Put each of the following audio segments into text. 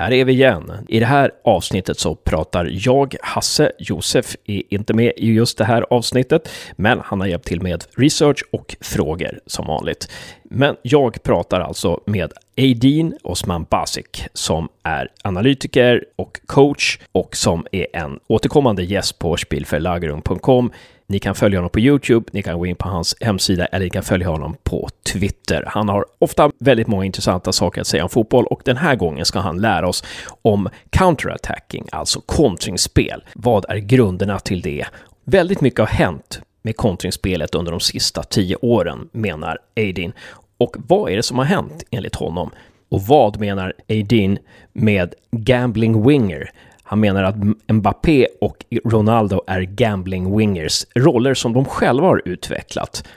Här är vi igen. I det här avsnittet så pratar jag, Hasse. Josef är inte med i just det här avsnittet, men han har hjälpt till med research och frågor som vanligt. Men jag pratar alltså med Aidin Osman Basic som är analytiker och coach och som är en återkommande gäst på spielverlagerung.com ni kan följa honom på YouTube, ni kan gå in på hans hemsida eller ni kan följa honom på Twitter. Han har ofta väldigt många intressanta saker att säga om fotboll och den här gången ska han lära oss om counterattacking, alltså kontringsspel. Vad är grunderna till det? Väldigt mycket har hänt med kontringsspelet under de sista tio åren, menar Aidin. Och vad är det som har hänt enligt honom? Och vad menar Aidin med gambling winger? Han menar att Mbappé och Ronaldo är gambling wingers, roller som de själva har utvecklat.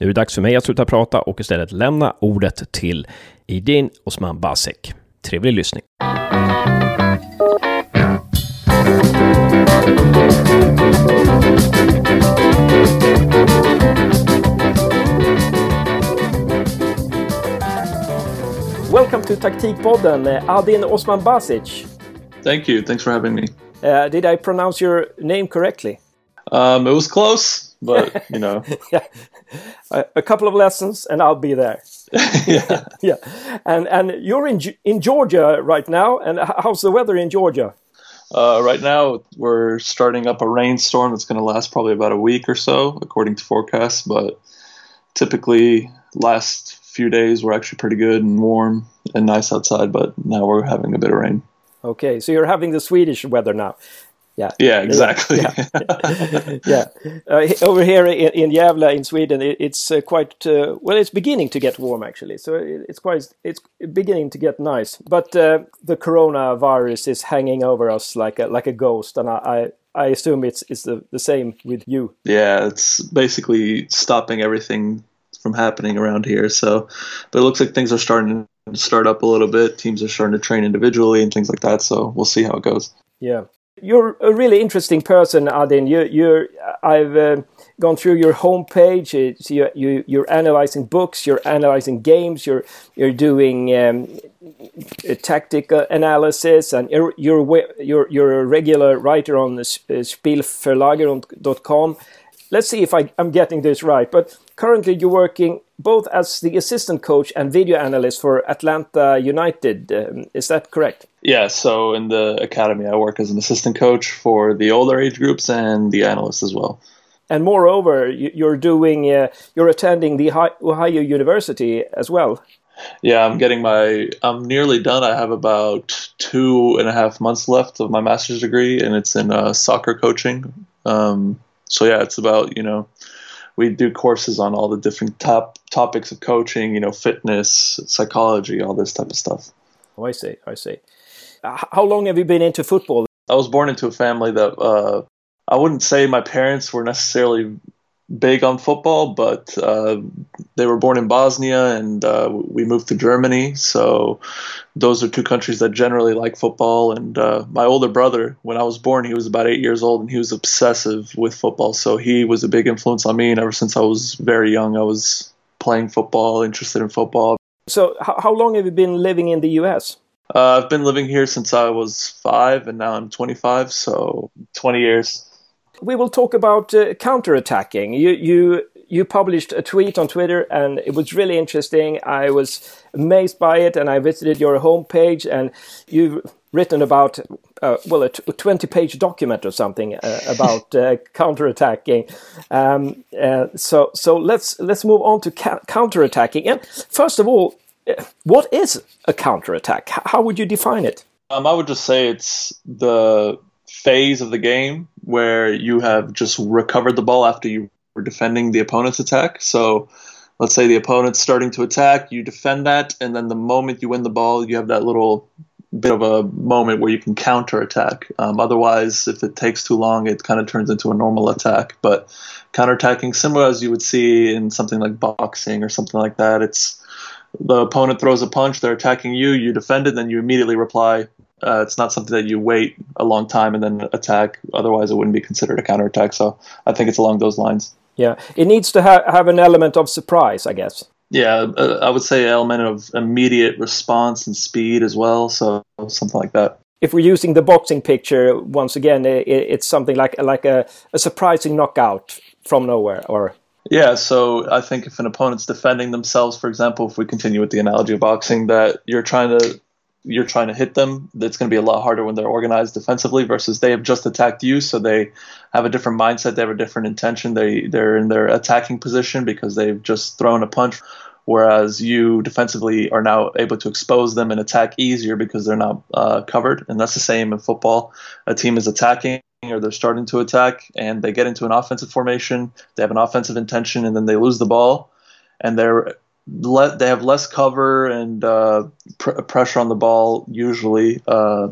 Nu är det dags för mig att sluta prata och istället lämna ordet till Idin Osman Basek. Trevlig lyssning! Welcome to Taktikpodden, Adin Osman Basic. Thank you. Thanks for having me. Uh, did I pronounce your name correctly? Um, it was close, but you know. yeah, a, a, couple of lessons, and I'll be there. yeah, yeah, and and you're in in Georgia right now. And how's the weather in Georgia? Uh, right now, we're starting up a rainstorm that's going to last probably about a week or so, according to forecasts. But typically, last few days were actually pretty good and warm and nice outside. But now we're having a bit of rain. Okay, so you're having the Swedish weather now. Yeah. Yeah, exactly. Yeah. yeah. Uh, over here in, in Gävle in Sweden, it, it's uh, quite uh, well. It's beginning to get warm actually, so it, it's quite it's beginning to get nice. But uh, the coronavirus is hanging over us like a like a ghost, and I, I, I assume it's it's the, the same with you. Yeah, it's basically stopping everything from happening around here. So, but it looks like things are starting start up a little bit. Teams are starting to train individually and things like that. So we'll see how it goes. Yeah, you're a really interesting person, Adin. You, you're I've uh, gone through your homepage. It's, you, you you're analyzing books. You're analyzing games. You're you're doing um, tactical analysis, and you're you're you're, you're a regular writer on the Spielverlagerung.com. Let's see if I, I'm getting this right. But currently, you're working both as the assistant coach and video analyst for Atlanta United. Um, is that correct? Yeah, so in the academy, I work as an assistant coach for the older age groups and the analysts as well. And moreover, you're doing, uh, you're attending the Ohio University as well. Yeah, I'm getting my, I'm nearly done. I have about two and a half months left of my master's degree, and it's in uh, soccer coaching. Um, so yeah, it's about you know we do courses on all the different top topics of coaching, you know, fitness, psychology, all this type of stuff. Oh, I see. I see. How long have you been into football? I was born into a family that uh, I wouldn't say my parents were necessarily big on football, but uh, they were born in Bosnia and uh, we moved to Germany. So those are two countries that generally like football. And uh, my older brother, when I was born, he was about eight years old and he was obsessive with football. So he was a big influence on me. And ever since I was very young, I was playing football, interested in football. So, how long have you been living in the US? Uh, I've been living here since I was five, and now I'm 25, so 20 years we will talk about uh, counterattacking. You you you published a tweet on Twitter, and it was really interesting. I was amazed by it, and I visited your homepage, and you've written about uh, well a, twenty-page document or something uh, about uh, counterattacking. Um, uh, so so let's let's move on to ca- counterattacking. And first of all, uh, what is a counterattack? How would you define it? Um, I would just say it's the phase of the game where you have just recovered the ball after you were defending the opponent's attack. So let's say the opponent's starting to attack, you defend that, and then the moment you win the ball, you have that little bit of a moment where you can counter attack. Um, otherwise, if it takes too long, it kind of turns into a normal attack. But counterattacking, similar as you would see in something like boxing or something like that, it's the opponent throws a punch, they're attacking you, you defend it, then you immediately reply uh, it's not something that you wait a long time and then attack. Otherwise, it wouldn't be considered a counterattack. So I think it's along those lines. Yeah, it needs to ha- have an element of surprise, I guess. Yeah, uh, I would say element of immediate response and speed as well. So something like that. If we're using the boxing picture once again, it, it's something like like a, a surprising knockout from nowhere, or yeah, so I think if an opponent's defending themselves, for example, if we continue with the analogy of boxing, that you're trying to you're trying to hit them, that's going to be a lot harder when they're organized defensively versus they have just attacked you, so they have a different mindset, they have a different intention. They they're in their attacking position because they've just thrown a punch, whereas you defensively are now able to expose them and attack easier because they're not uh, covered. And that's the same in football. A team is attacking or they're starting to attack and they get into an offensive formation, they have an offensive intention, and then they lose the ball, and they're let they have less cover and uh, pr- pressure on the ball usually uh,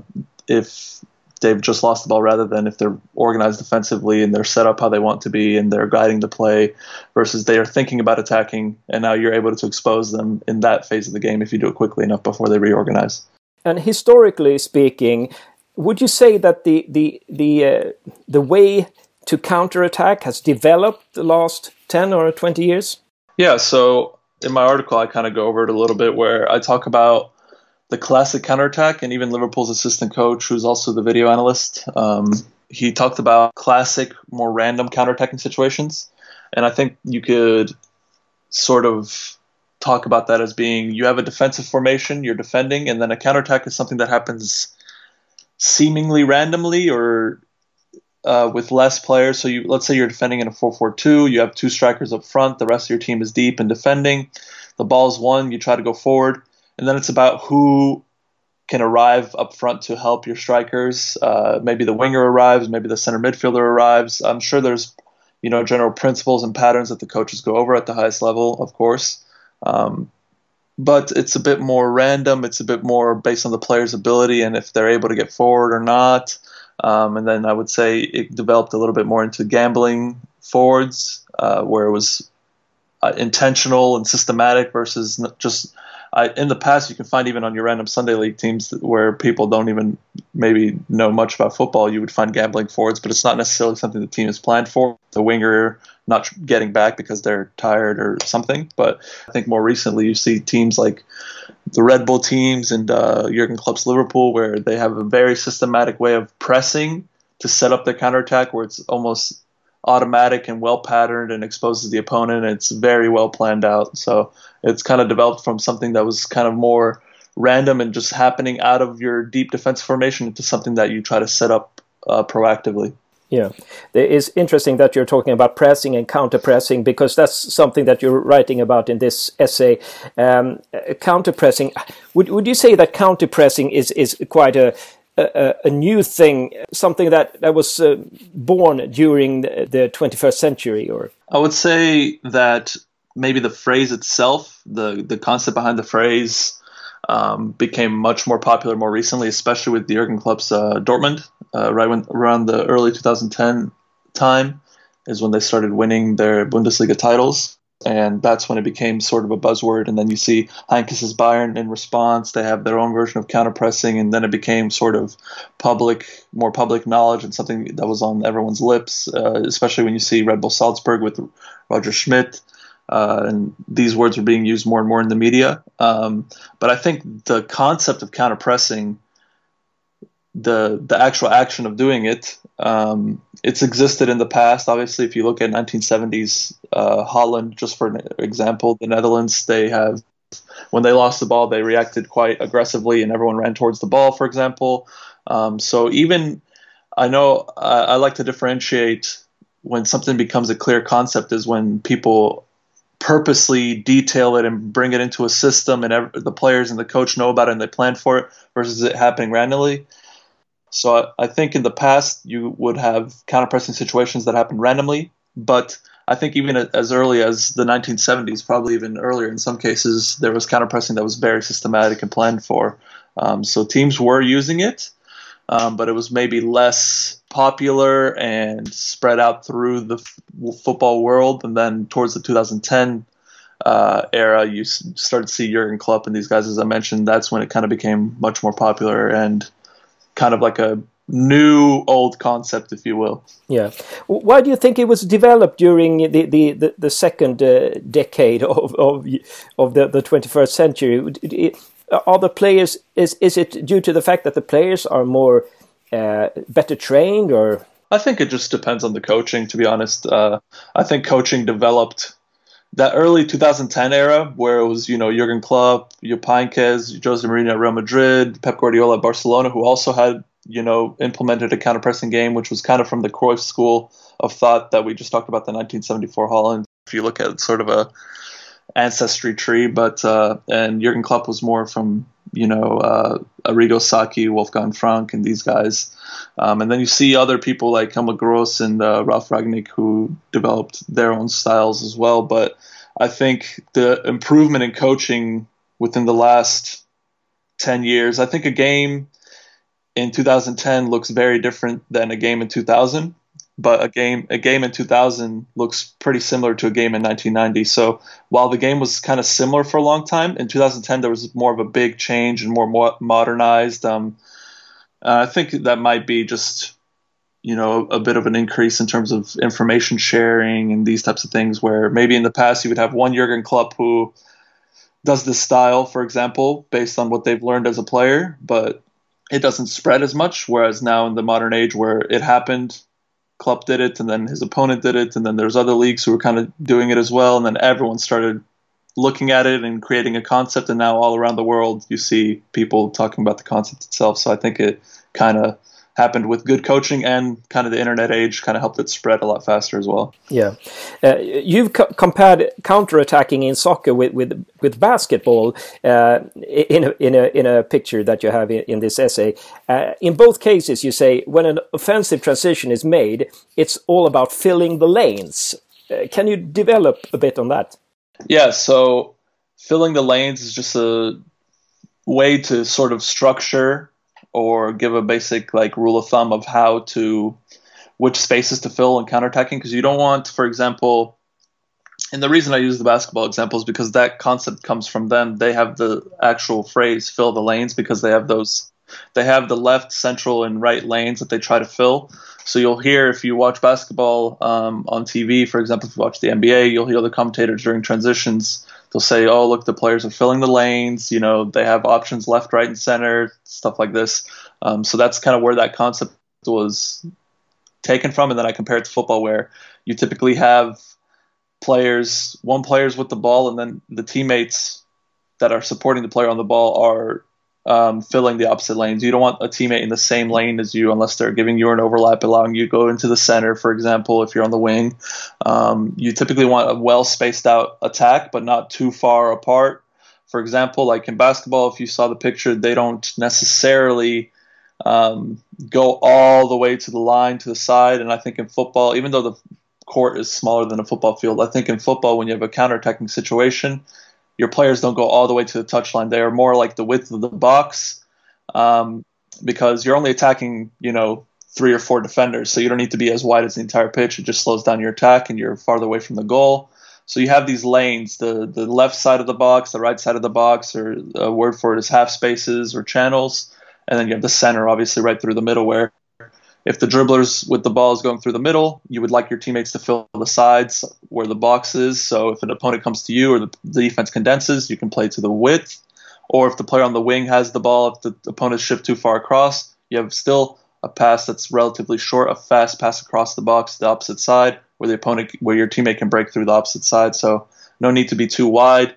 if they've just lost the ball rather than if they're organized defensively and they're set up how they want to be and they're guiding the play versus they are thinking about attacking and now you're able to expose them in that phase of the game if you do it quickly enough before they reorganize. And historically speaking, would you say that the the the uh, the way to counterattack has developed the last 10 or 20 years? Yeah, so in my article I kind of go over it a little bit where I talk about the classic counterattack and even Liverpool's assistant coach who's also the video analyst. Um, he talked about classic more random counterattacking situations. And I think you could sort of talk about that as being you have a defensive formation, you're defending, and then a counterattack is something that happens seemingly randomly or uh, with less players. So you let's say you're defending in a 4-4-2, you have two strikers up front, the rest of your team is deep and defending. The ball's won, you try to go forward, and then it's about who can arrive up front to help your strikers. Uh, maybe the winger arrives, maybe the center midfielder arrives. I'm sure there's you know general principles and patterns that the coaches go over at the highest level, of course. Um, but it's a bit more random. It's a bit more based on the player's ability and if they're able to get forward or not. Um, and then I would say it developed a little bit more into gambling forwards, uh, where it was uh, intentional and systematic versus just I, in the past, you can find even on your random Sunday league teams where people don't even maybe know much about football, you would find gambling forwards, but it's not necessarily something the team has planned for. The winger not getting back because they're tired or something. But I think more recently, you see teams like the Red Bull teams and uh, Jurgen Klopp's Liverpool, where they have a very systematic way of pressing to set up their counterattack, where it's almost automatic and well patterned and exposes the opponent. And it's very well planned out. So it's kind of developed from something that was kind of more random and just happening out of your deep defense formation into something that you try to set up uh, proactively. Yeah, it is interesting that you're talking about pressing and counter pressing because that's something that you're writing about in this essay. Um, counter pressing. Would would you say that counter pressing is is quite a a, a, new thing, something that, that was uh, born during the, the 21st century, or I would say that maybe the phrase itself, the the concept behind the phrase, um, became much more popular more recently, especially with the Jurgen Klopp's uh, Dortmund, uh, right when around the early 2010 time is when they started winning their Bundesliga titles and that's when it became sort of a buzzword. And then you see Heynckes' Bayern in response; they have their own version of counterpressing, and then it became sort of public, more public knowledge and something that was on everyone's lips. Uh, especially when you see Red Bull Salzburg with Roger Schmidt. Uh, and these words are being used more and more in the media. Um, but I think the concept of counter pressing, the the actual action of doing it, um, it's existed in the past. Obviously, if you look at 1970s uh, Holland, just for an example, the Netherlands, they have when they lost the ball, they reacted quite aggressively, and everyone ran towards the ball. For example, um, so even I know I, I like to differentiate when something becomes a clear concept is when people purposely detail it and bring it into a system and the players and the coach know about it and they plan for it versus it happening randomly. So I, I think in the past you would have counterpressing situations that happen randomly, but I think even as early as the 1970s, probably even earlier in some cases, there was counterpressing that was very systematic and planned for. Um, so teams were using it, um, but it was maybe less popular and spread out through the f- football world. And then towards the 2010 uh, era, you started to see Jurgen Klopp and these guys, as I mentioned. That's when it kind of became much more popular and kind of like a new old concept, if you will. Yeah. Why do you think it was developed during the the, the, the second uh, decade of of, of the, the 21st century? Are the players is is it due to the fact that the players are more uh, better trained or? I think it just depends on the coaching. To be honest, uh, I think coaching developed that early 2010 era where it was, you know, Jurgen Klopp, Heynckes, Jose Mourinho at Real Madrid, Pep Guardiola at Barcelona, who also had, you know, implemented a counter-pressing game, which was kind of from the Cruyff school of thought that we just talked about the 1974 Holland. If you look at sort of a ancestry tree, but uh, and Jurgen Klopp was more from you know uh, Arrigo Sacchi, Wolfgang Frank, and these guys. Um, and then you see other people like Helmut Gross and uh, Ralf Rangnick who developed their own styles as well. But I think the improvement in coaching within the last 10 years, I think a game in 2010 looks very different than a game in 2000 but a game a game in 2000 looks pretty similar to a game in 1990. So while the game was kind of similar for a long time, in 2010 there was more of a big change and more, more modernized. Um, I think that might be just you know a bit of an increase in terms of information sharing and these types of things. Where maybe in the past you would have one Jurgen Klopp who does this style, for example, based on what they've learned as a player, but it doesn't spread as much. Whereas now in the modern age, where it happened Klopp did it, and then his opponent did it, and then there's other leagues who were kind of doing it as well, and then everyone started looking at it and creating a concept, and now all around the world you see people talking about the concept itself. So I think it kind of happened with good coaching and kind of the internet age kind of helped it spread a lot faster as well. Yeah, uh, you've co compared counter-attacking in soccer with with, with basketball uh, in a, in a in a picture that you have in, in this essay. Uh, in both cases, you say when an offensive transition is made, it's all about filling the lanes. Uh, can you develop a bit on that? Yeah, so filling the lanes is just a way to sort of structure or give a basic like rule of thumb of how to which spaces to fill in counterattacking because you don't want, for example, and the reason I use the basketball example is because that concept comes from them. They have the actual phrase "fill the lanes" because they have those. They have the left, central, and right lanes that they try to fill. So you'll hear if you watch basketball um, on TV, for example, if you watch the NBA, you'll hear the commentators during transitions they'll say, "Oh, look, the players are filling the lanes. You know, they have options left, right, and center, stuff like this." Um, so that's kind of where that concept was taken from, and then I compare it to football, where you typically have players, one player's with the ball, and then the teammates that are supporting the player on the ball are um, filling the opposite lanes. You don't want a teammate in the same lane as you unless they're giving you an overlap, allowing you to go into the center, for example, if you're on the wing. Um, you typically want a well spaced out attack, but not too far apart. For example, like in basketball, if you saw the picture, they don't necessarily um, go all the way to the line to the side. And I think in football, even though the court is smaller than a football field, I think in football, when you have a counter attacking situation, your players don't go all the way to the touchline. They are more like the width of the box um, because you're only attacking, you know, three or four defenders. So you don't need to be as wide as the entire pitch. It just slows down your attack and you're farther away from the goal. So you have these lanes, the, the left side of the box, the right side of the box, or a word for it is half spaces or channels. And then you have the center, obviously, right through the middle where if the dribblers with the ball is going through the middle, you would like your teammates to fill the sides where the box is. So if an opponent comes to you or the, defense condenses, you can play to the width. Or if the player on the wing has the ball, if the opponent shift too far across, you have still a pass that's relatively short, a fast pass across the box, the opposite side, where the opponent, where your teammate can break through the opposite side. So no need to be too wide.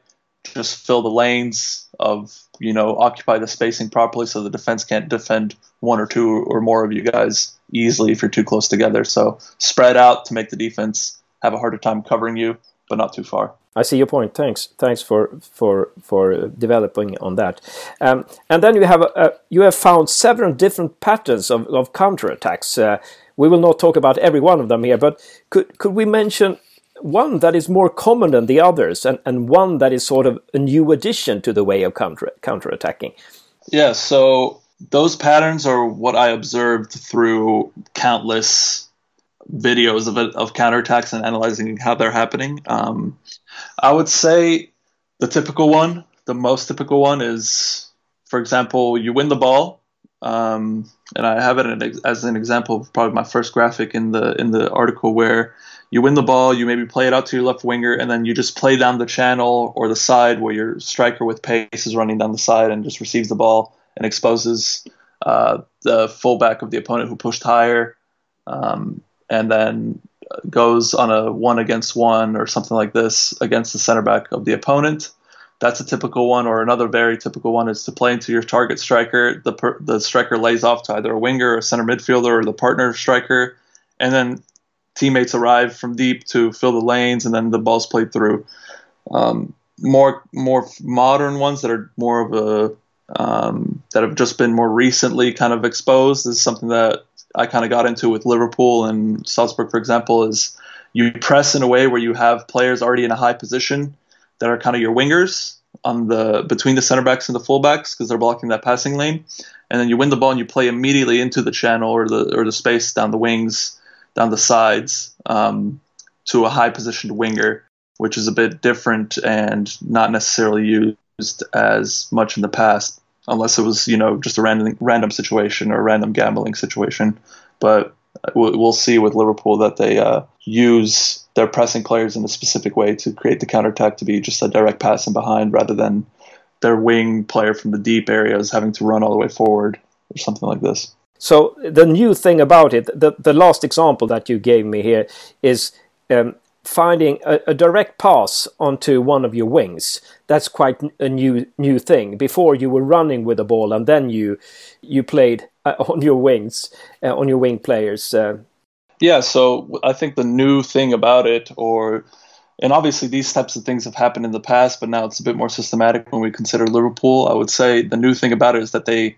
Just fill the lanes of you know occupy the spacing properly so the defense can't defend one or two or more of you guys easily if you're too close together. So spread out to make the defense have a harder time covering you, but not too far. I see your point. Thanks. Thanks for for for developing on that. Um, and then you have a, you have found several different patterns of, of counterattacks. Uh, we will not talk about every one of them here, but could could we mention one that is more common than the others, and, and one that is sort of a new addition to the way of counter counterattacking? Yeah. So those patterns are what I observed through countless videos of of counterattacks and analyzing how they're happening. Um, I would say the typical one, the most typical one is, for example, you win the ball, um, and I have it as an example of probably my first graphic in the in the article where you win the ball, you maybe play it out to your left winger, and then you just play down the channel or the side where your striker with pace is running down the side and just receives the ball and exposes uh, the fullback of the opponent who pushed higher, um, and then goes on a one against one or something like this against the center back of the opponent. That's a typical one, or another very typical one is to play into your target striker. The per, the striker lays off to either a winger, a center midfielder, or the partner striker, and then teammates arrive from deep to fill the lanes, and then the ball's played through. Um, more more modern ones that are more of a um, that have just been more recently kind of exposed is something that I kind of got into with Liverpool and Salzburg, for example, is you press in a way where you have players already in a high position that are kind of your wingers on the between the center backs and the fullbacks because they're blocking that passing lane, and then you win the ball and you play immediately into the channel or the or the space down the wings down the sides um, to a high positioned winger, which is a bit different and not necessarily used as much in the past, unless it was you know just a random random situation or a random gambling situation. But we'll see with Liverpool that they uh, use their pressing players in a specific way to create the counterattack to be just a direct pass in behind rather than their wing player from the deep areas having to run all the way forward or something like this. So the new thing about it, the, the last example that you gave me here is um, finding a, a, direct pass onto one of your wings. That's quite a new new thing. Before you were running with the ball and then you you played uh, on your wings, uh, on your wing players. Uh. Yeah, so I think the new thing about it, or and obviously these types of things have happened in the past, but now it's a bit more systematic when we consider Liverpool. I would say the new thing about it is that they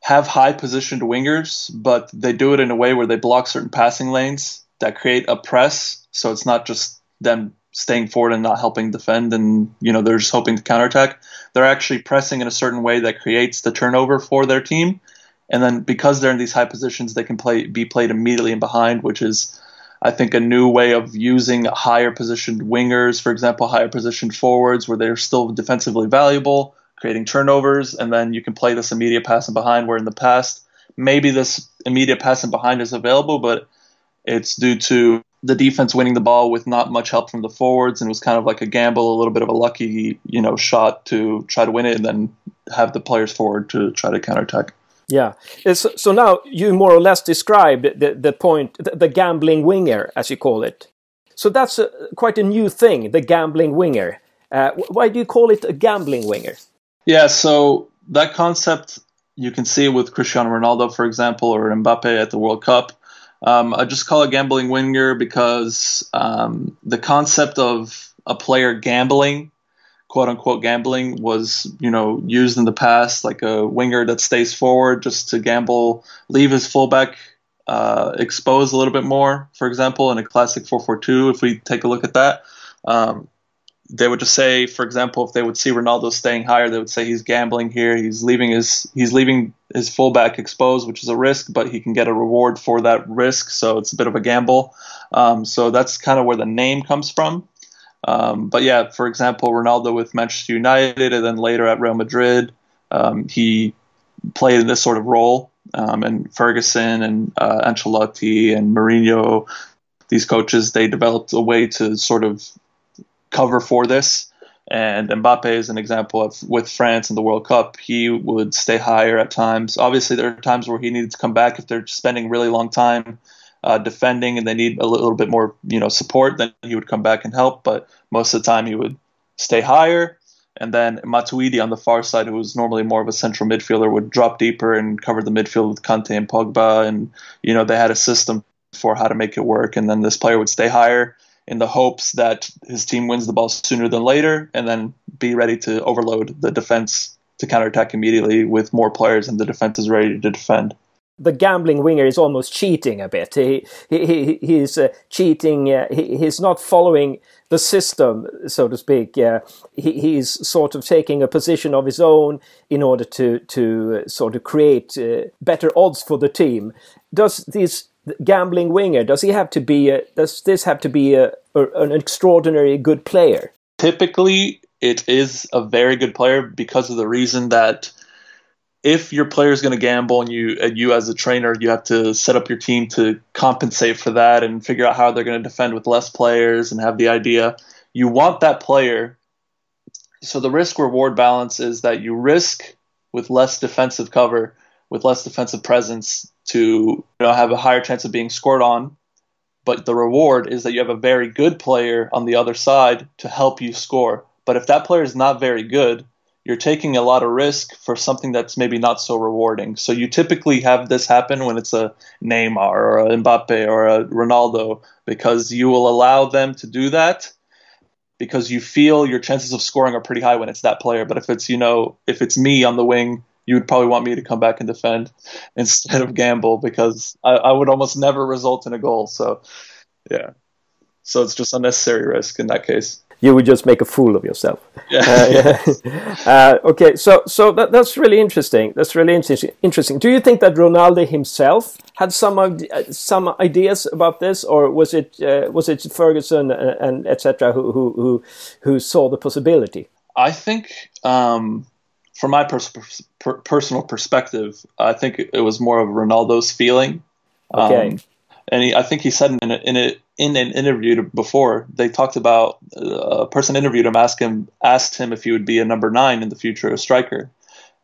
have high positioned wingers, but they do it in a way where they block certain passing lanes that create a press. So it's not just them staying forward and not helping defend and you know they're just hoping to counterattack. They're actually pressing in a certain way that creates the turnover for their team. And then because they're in these high positions, they can play be played immediately in behind, which is I think a new way of using higher positioned wingers, for example, higher positioned forwards where they're still defensively valuable creating turnovers, and then you can play this immediate passing behind. Where in the past, maybe this immediate passing behind is available, but it's due to the defense winning the ball with not much help from the forwards, and it was kind of like a gamble, a little bit of a lucky, you know, shot to try to win it, and then have the players forward to try to counterattack. Yeah. So, now you more or less described the, the point, the, the gambling winger, as you call it. So that's a, quite a new thing, the gambling winger. Uh, why do you call it a gambling winger? Yeah, so that concept you can see with Cristiano Ronaldo, for example, or Mbappe at the World Cup. Um, I just call it gambling winger because um, the concept of a player gambling, quote unquote gambling, was you know used in the past, like a winger that stays forward just to gamble, leave his fullback uh, exposed a little bit more. For example, in a classic 4-4-2, if we take a look at that. Um, they would just say, for example, if they would see Ronaldo staying higher, they would say he's gambling here. He's leaving his he's leaving his fullback exposed, which is a risk, but he can get a reward for that risk. So it's a bit of a gamble. Um, so that's kind of where the name comes from. Um, but yeah, for example, Ronaldo with Manchester United, and then later at Real Madrid, um, he played this sort of role. Um, and Ferguson and uh, Ancelotti and Mourinho, these coaches, they developed a way to sort of cover for this. And Mbappe is an example of with France in the World Cup, he would stay higher at times. Obviously, there are times where he needed to come back if they're spending really long time uh, defending and they need a little bit more, you know, support. Then he would come back and help. But most of the time, he would stay higher. And then Matuidi on the far side, who was normally more of a central midfielder, would drop deeper and cover the midfield with Kante and Pogba. And you know, they had a system for how to make it work. And then this player would stay higher in the hopes that his team wins the ball sooner than later and then be ready to overload the defense to counterattack immediately with more players and the defense is ready to defend. The gambling winger is almost cheating a bit. He, he, he's uh, cheating. Uh, he, he's not following the system, so to speak. Uh, he, he's sort of taking a position of his own in order to, to uh, sort of create uh, better odds for the team. Does these gambling winger does he have to be a, does this have to be a, a, an extraordinary good player? Typically it is a very good player because of the reason that if your player is going to gamble and you and you as a trainer you have to set up your team to compensate for that and figure out how they're going to defend with less players and have the idea. You want that player. So the risk reward balance is that you risk with less defensive cover with less defensive presence to you know have a higher chance of being scored on but the reward is that you have a very good player on the other side to help you score but if that player is not very good you're taking a lot of risk for something that's maybe not so rewarding. So you typically have this happen when it's a Neymar or a Mbappe or a Ronaldo because you will allow them to do that because you feel your chances of scoring are pretty high when it's that player. But if it's, you know, if it's me on the wing, you would probably want me to come back and defend instead of gamble because I, I would almost never result in a goal. So, yeah. So it's just unnecessary risk in that case you would just make a fool of yourself. Yeah. Uh, uh, okay, so so that, that's really interesting. That's really interesting. Interesting. Do you think that Ronaldo himself had some uh, some ideas about this, or was it uh, was it Ferguson and, and etc. Who, who who who saw the possibility? I think, um, from my pers per personal perspective, I think it was more of Ronaldo's feeling. Okay. Um, and he, I think he said in a, in a in an interview before they talked about uh, a person interviewed him asked him asked him if he would be a number nine in the future a striker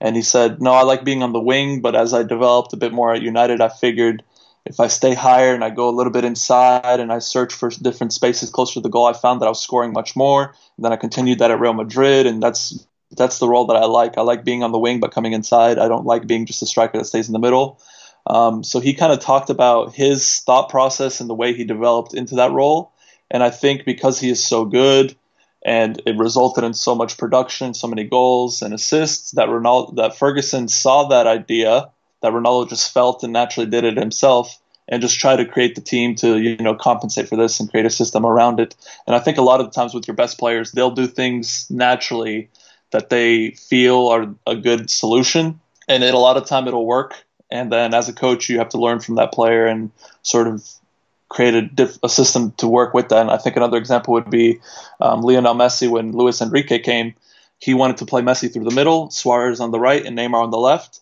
and he said no i like being on the wing but as i developed a bit more at united i figured if i stay higher and i go a little bit inside and i search for different spaces closer to the goal i found that i was scoring much more and then i continued that at real madrid and that's that's the role that i like i like being on the wing but coming inside i don't like being just a striker that stays in the middle um, so he kind of talked about his thought process and the way he developed into that role. And I think because he is so good and it resulted in so much production, so many goals and assists that Ronaldo, that Ferguson saw that idea that Ronaldo just felt and naturally did it himself and just try to create the team to you know compensate for this and create a system around it. And I think a lot of times with your best players, they'll do things naturally that they feel are a good solution, and it a lot of time it'll work and then as a coach you have to learn from that player and sort of create a, diff- a system to work with that. And I think another example would be um, Lionel Messi when Luis Enrique came. He wanted to play Messi through the middle, Suarez on the right, and Neymar on the left.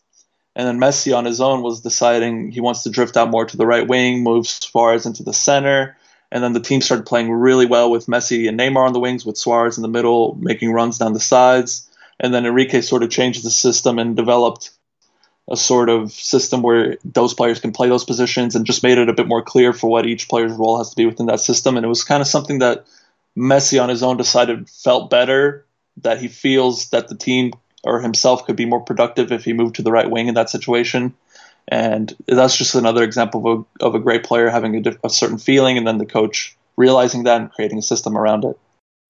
And then Messi on his own was deciding he wants to drift out more to the right wing, move Suarez into the center. And then the team started playing really well with Messi and Neymar on the wings, with Suarez in the middle, making runs down the sides. And then Enrique sort of changed the system and developed a sort of system where those players can play those positions and just made it a bit more clear for what each player's role has to be within that system. And it was kind of something that Messi on his own decided felt better, that he feels that the team or himself could be more productive if he moved to the right wing in that situation. And that's just another example of a, of a great player having a, diff- a certain feeling and then the coach realizing that and creating a system around it.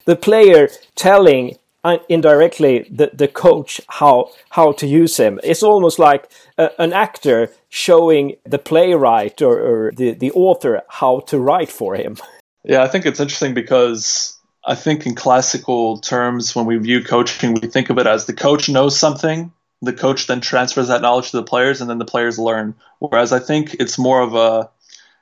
The player telling uh, indirectly the, the coach how how to use him. It's almost like a, an actor showing the playwright or, or the, the author how to write for him. Yeah, I think it's interesting because I think in classical terms, when we view coaching, we think of it as the coach knows something, the coach then transfers that knowledge to the players, and then the players learn. Whereas I think it's more of a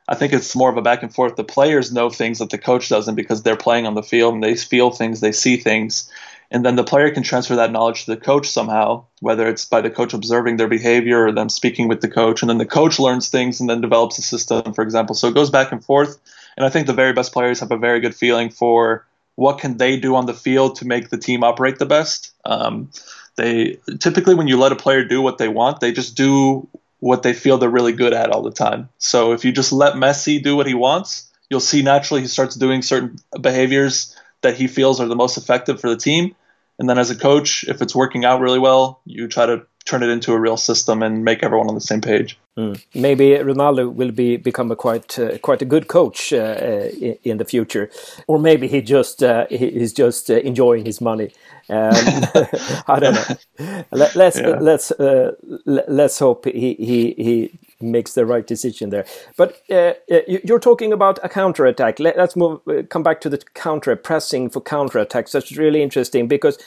I think it's more of a back and forth. The players know things that the coach doesn't because they're playing on the field and they feel things, they see things. And then the player can transfer that knowledge to the coach somehow whether it's by the coach observing their behavior or them speaking with the coach. And then the coach learns things and then develops a system for example. So it goes back and forth. And i think the very best players have a very good feeling for what can they do on the field to make the team operate the best. Um, they typically when you let a player do what they want they just do what they feel they're really good at all the time so if you just let messi do what he wants you'll see naturally he starts doing certain behaviors that he feels are the most effective for the team and then as a coach, if it's working out really well, you try to turn it into a real system and make everyone on the same page. Mm. Maybe Ronaldo will be become a quite uh, quite a good coach uh, uh in, the future, or maybe he just uh, he's just uh, enjoying his money. Um, I don't know. Let, us yeah. let's uh, let's hope he he he makes the right decision there. But you're talking about a counter attack. Let, us move. Come back to the counter pressing for counter attacks. That's really interesting because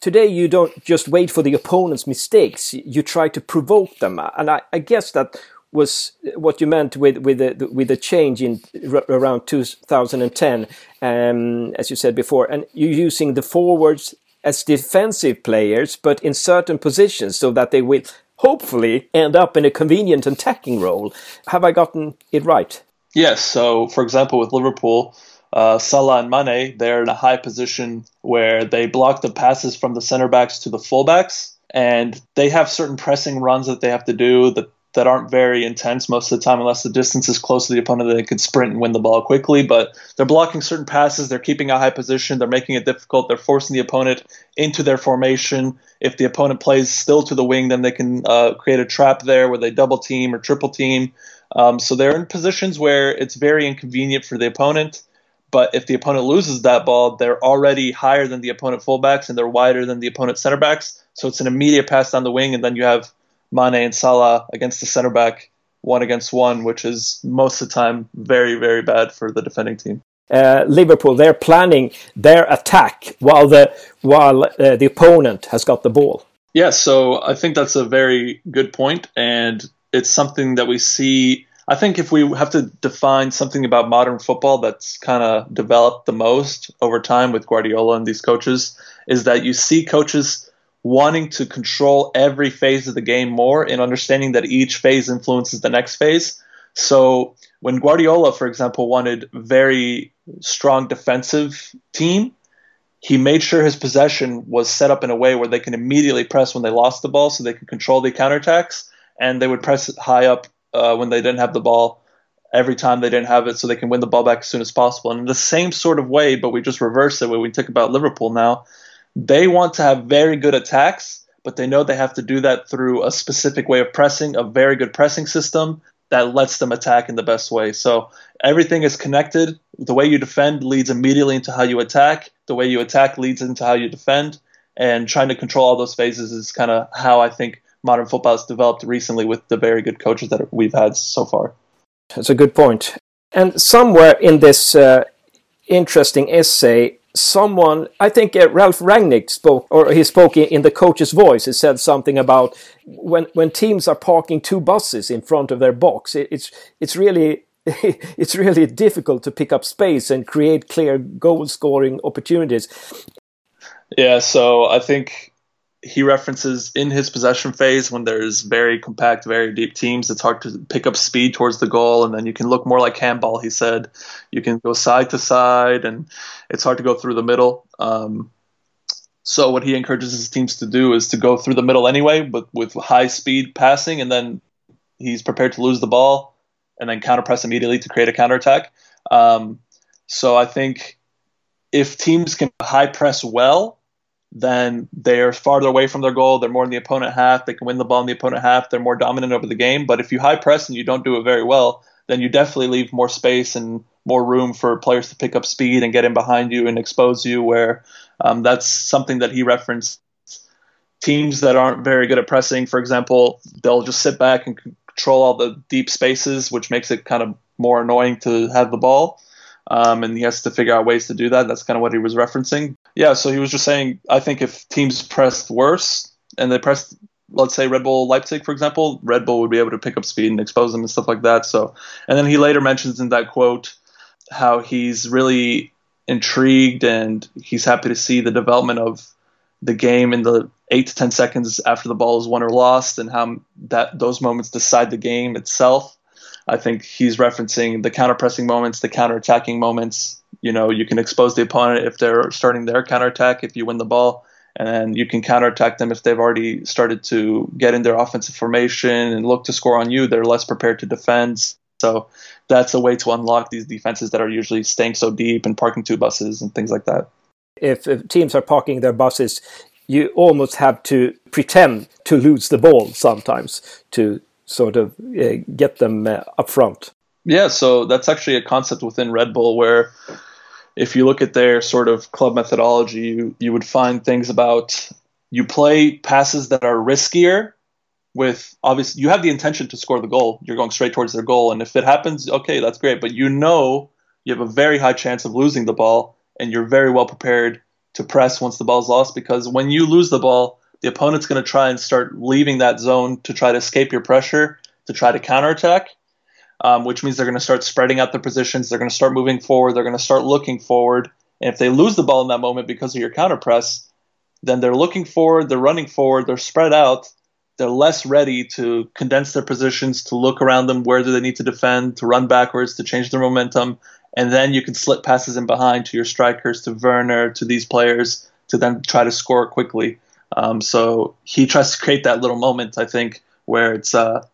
today you don't just wait for the opponent's mistakes. You try to provoke them, and I, I guess that was what you meant with with the with the change in around 2010, um, as you said before, and you're using the forwards as defensive players, but in certain positions, so that they will hopefully end up in a convenient attacking role. Have I gotten it right? Yes. So, for example, with Liverpool, uh, Salah and Mane, they're in a high position where they block the passes from the center backs to the fullbacks, and they have certain pressing runs that they have to do that that aren't very intense most of the time, unless the distance is close to the opponent, they can sprint and win the ball quickly. But they're blocking certain passes, they're keeping a high position, they're making it difficult, they're forcing the opponent into their formation. If the opponent plays still to the wing, then they can uh, create a trap there where they double team or triple team. Um, so they're in positions where it's very inconvenient for the opponent. But if the opponent loses that ball, they're already higher than the opponent fullbacks and they're wider than the opponent center backs. So it's an immediate pass down the wing, and then you have Mane and Salah against the center back one against one, which is most of the time very, very bad for the defending team. Uh, Liverpool, they're planning their attack while the while uh, the opponent has got the ball. Yeah, so I think that's a very good point, and it's something that we see. I think if we have to define something about modern football that's kind of developed the most over time with Guardiola and these coaches, is that you see coaches wanting to control every phase of the game more and understanding that each phase influences the next phase. So when Guardiola, for example, wanted very strong defensive team, he made sure his possession was set up in a way where they can immediately press when they lost the ball so they could control the counterattacks and they would press high up uh, when they didn't have the ball every time they didn't have it so they can win the ball back as soon as possible. And in the same sort of way, but we just reverse it when we think about Liverpool now, they want to have very good attacks, but they know they have to do that through a specific way of pressing, a very good pressing system that lets them attack in the best way. So everything is connected. The way you defend leads immediately into how you attack. The way you attack leads into how you defend. And trying to control all those phases is kind of how I think modern football has developed recently with the very good coaches that we've had so far. That's a good point. And somewhere in this uh, interesting essay, someone, I think uh, Ralf Rangnick spoke, or he spoke in, in, the coach's voice. He said something about when when teams are parking two buses in front of their box, it, it's it's really it's really difficult to pick up space and create clear goal scoring opportunities. Yeah, so I think he references in his possession phase when there's very compact, very deep teams, it's hard to pick up speed towards the goal, and then you can look more like handball. He said you can go side to side, and it's hard to go through the middle. Um, so what he encourages his teams to do is to go through the middle anyway, but with high speed passing, and then he's prepared to lose the ball and then counter press immediately to create a counterattack. Um, so I think if teams can high press well then they're farther away from their goal. They're more in the opponent half. They can win the ball in the opponent half. They're more dominant over the game. But if you high press and you don't do it very well, then you definitely leave more space and more room for players to pick up speed and get in behind you and expose you. Where um, that's something that he referenced. Teams that aren't very good at pressing, for example, they'll just sit back and control all the deep spaces, which makes it kind of more annoying to have the ball um, and he has to figure out ways to do that. That's kind of what he was referencing. Yeah, so he was just saying, I think if teams pressed worse and they pressed, let's say Red Bull Leipzig, for example, Red Bull would be able to pick up speed and expose them and stuff like that. So, and then he later mentions in that quote how he's really intrigued and he's happy to see the development of the game in the eight to ten seconds after the ball is won or lost, and how that those moments decide the game itself. I think he's referencing the counter pressing moments, the counter attacking moments. You know, you can expose the opponent if they're starting their counter attack if you win the ball, and you can counter attack them if they've already started to get in their offensive formation and look to score on you. They're less prepared to defend. So that's a way to unlock these defenses that are usually staying so deep and parking two buses and things like that. If, if teams are parking their buses, you almost have to pretend to lose the ball sometimes to sort of uh, get them uh, up front. Yeah, so that's actually a concept within Red Bull where if you look at their sort of club methodology, you, you would find things about you play passes that are riskier with obviously you have the intention to score the goal. You're going straight towards their goal. And if it happens, okay, that's great. But you know you have a very high chance of losing the ball and you're very well prepared to press once the ball's lost because when you lose the ball, the opponent's going to try and start leaving that zone to try to escape your pressure, to try to counterattack, um, which means they're going to start spreading out their positions. They're going to start moving forward. They're going to start looking forward. And if they lose the ball in that moment because of your counter press, then they're looking forward, they're running forward, they're spread out. they're less ready to condense their positions, to look around them, where do they need to defend, to run backwards, to change their momentum, and then you can slip passes in behind to your strikers, to Werner, to these players, to then try to score quickly. Um, so he tries to create that little moment, I think, where it's uh,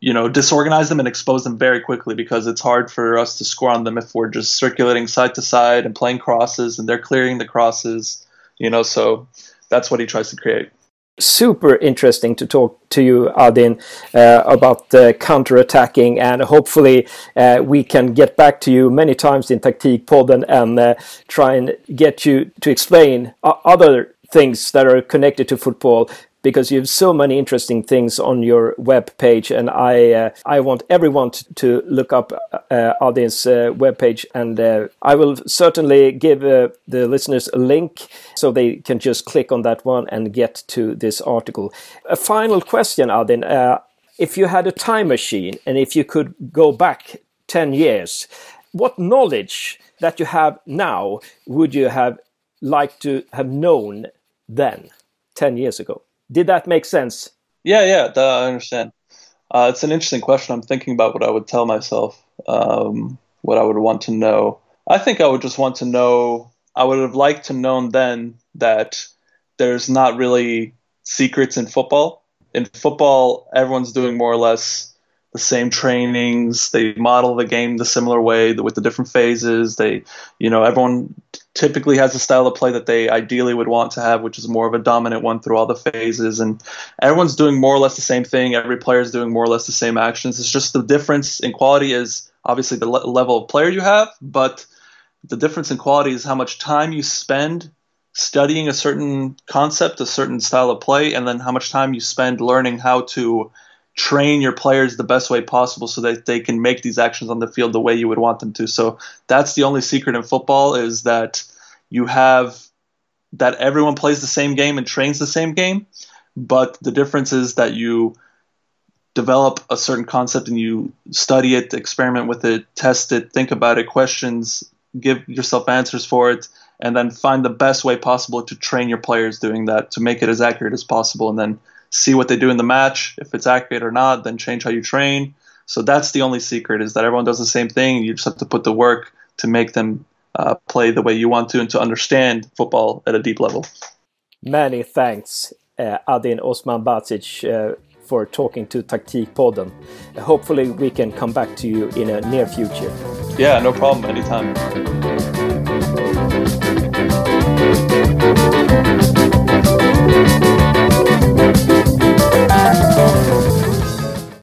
you know disorganize them and expose them very quickly because it's hard for us to score on them if we're just circulating side to side and playing crosses and they're clearing the crosses. You know, so that's what he tries to create super interesting to talk to you, Adin, uh, about uh, counter-attacking, and hopefully uh, we can get back to you many times in Taktikpodden and uh, try and get you to explain other things that are connected to football because you have so many interesting things on your web page, and I uh, I want everyone to, to look up uh, Adin's uh, web page, and uh, I will certainly give uh, the listeners a link so they can just click on that one and get to this article. A final question, Adin. Uh, if you had a time machine and if you could go back 10 years, what knowledge that you have now would you have liked to have known then, 10 years ago? Did that make sense? Yeah, yeah, I understand. Uh, it's an interesting question. I'm thinking about what I would tell myself, um, what I would want to know. I think I would just want to know. I would have liked to known then that there's not really secrets in football. In football, everyone's doing more or less the same trainings. They model the game the similar way with the different phases. They, you know, everyone typically has a style of play that they ideally would want to have, which is more of a dominant one through all the phases. And everyone's doing more or less the same thing. Every player is doing more or less the same actions. It's just the difference in quality is obviously the le- level of player you have, but the difference in quality is how much time you spend studying a certain concept, a certain style of play, and then how much time you spend learning how to train your players the best way possible so that they can make these actions on the field the way you would want them to. So that's the only secret in football is that you have that everyone plays the same game and trains the same game, but the difference is that you develop a certain concept and you study it, experiment with it, test it, think about it, questions, give yourself answers for it, and then find the best way possible to train your players doing that to make it as accurate as possible and then see what they do in the match. If it's accurate or not, then change how you train. So that's the only secret is that everyone does the same thing. You just have to put the work to make them uh, play the way you want to and to understand football at a deep level. Many thanks, uh, Adin Osmanbasic, uh, for talking to Taktikpodden. Hopefully, we can come back to you in a near future. Yeah, no problem. Anytime.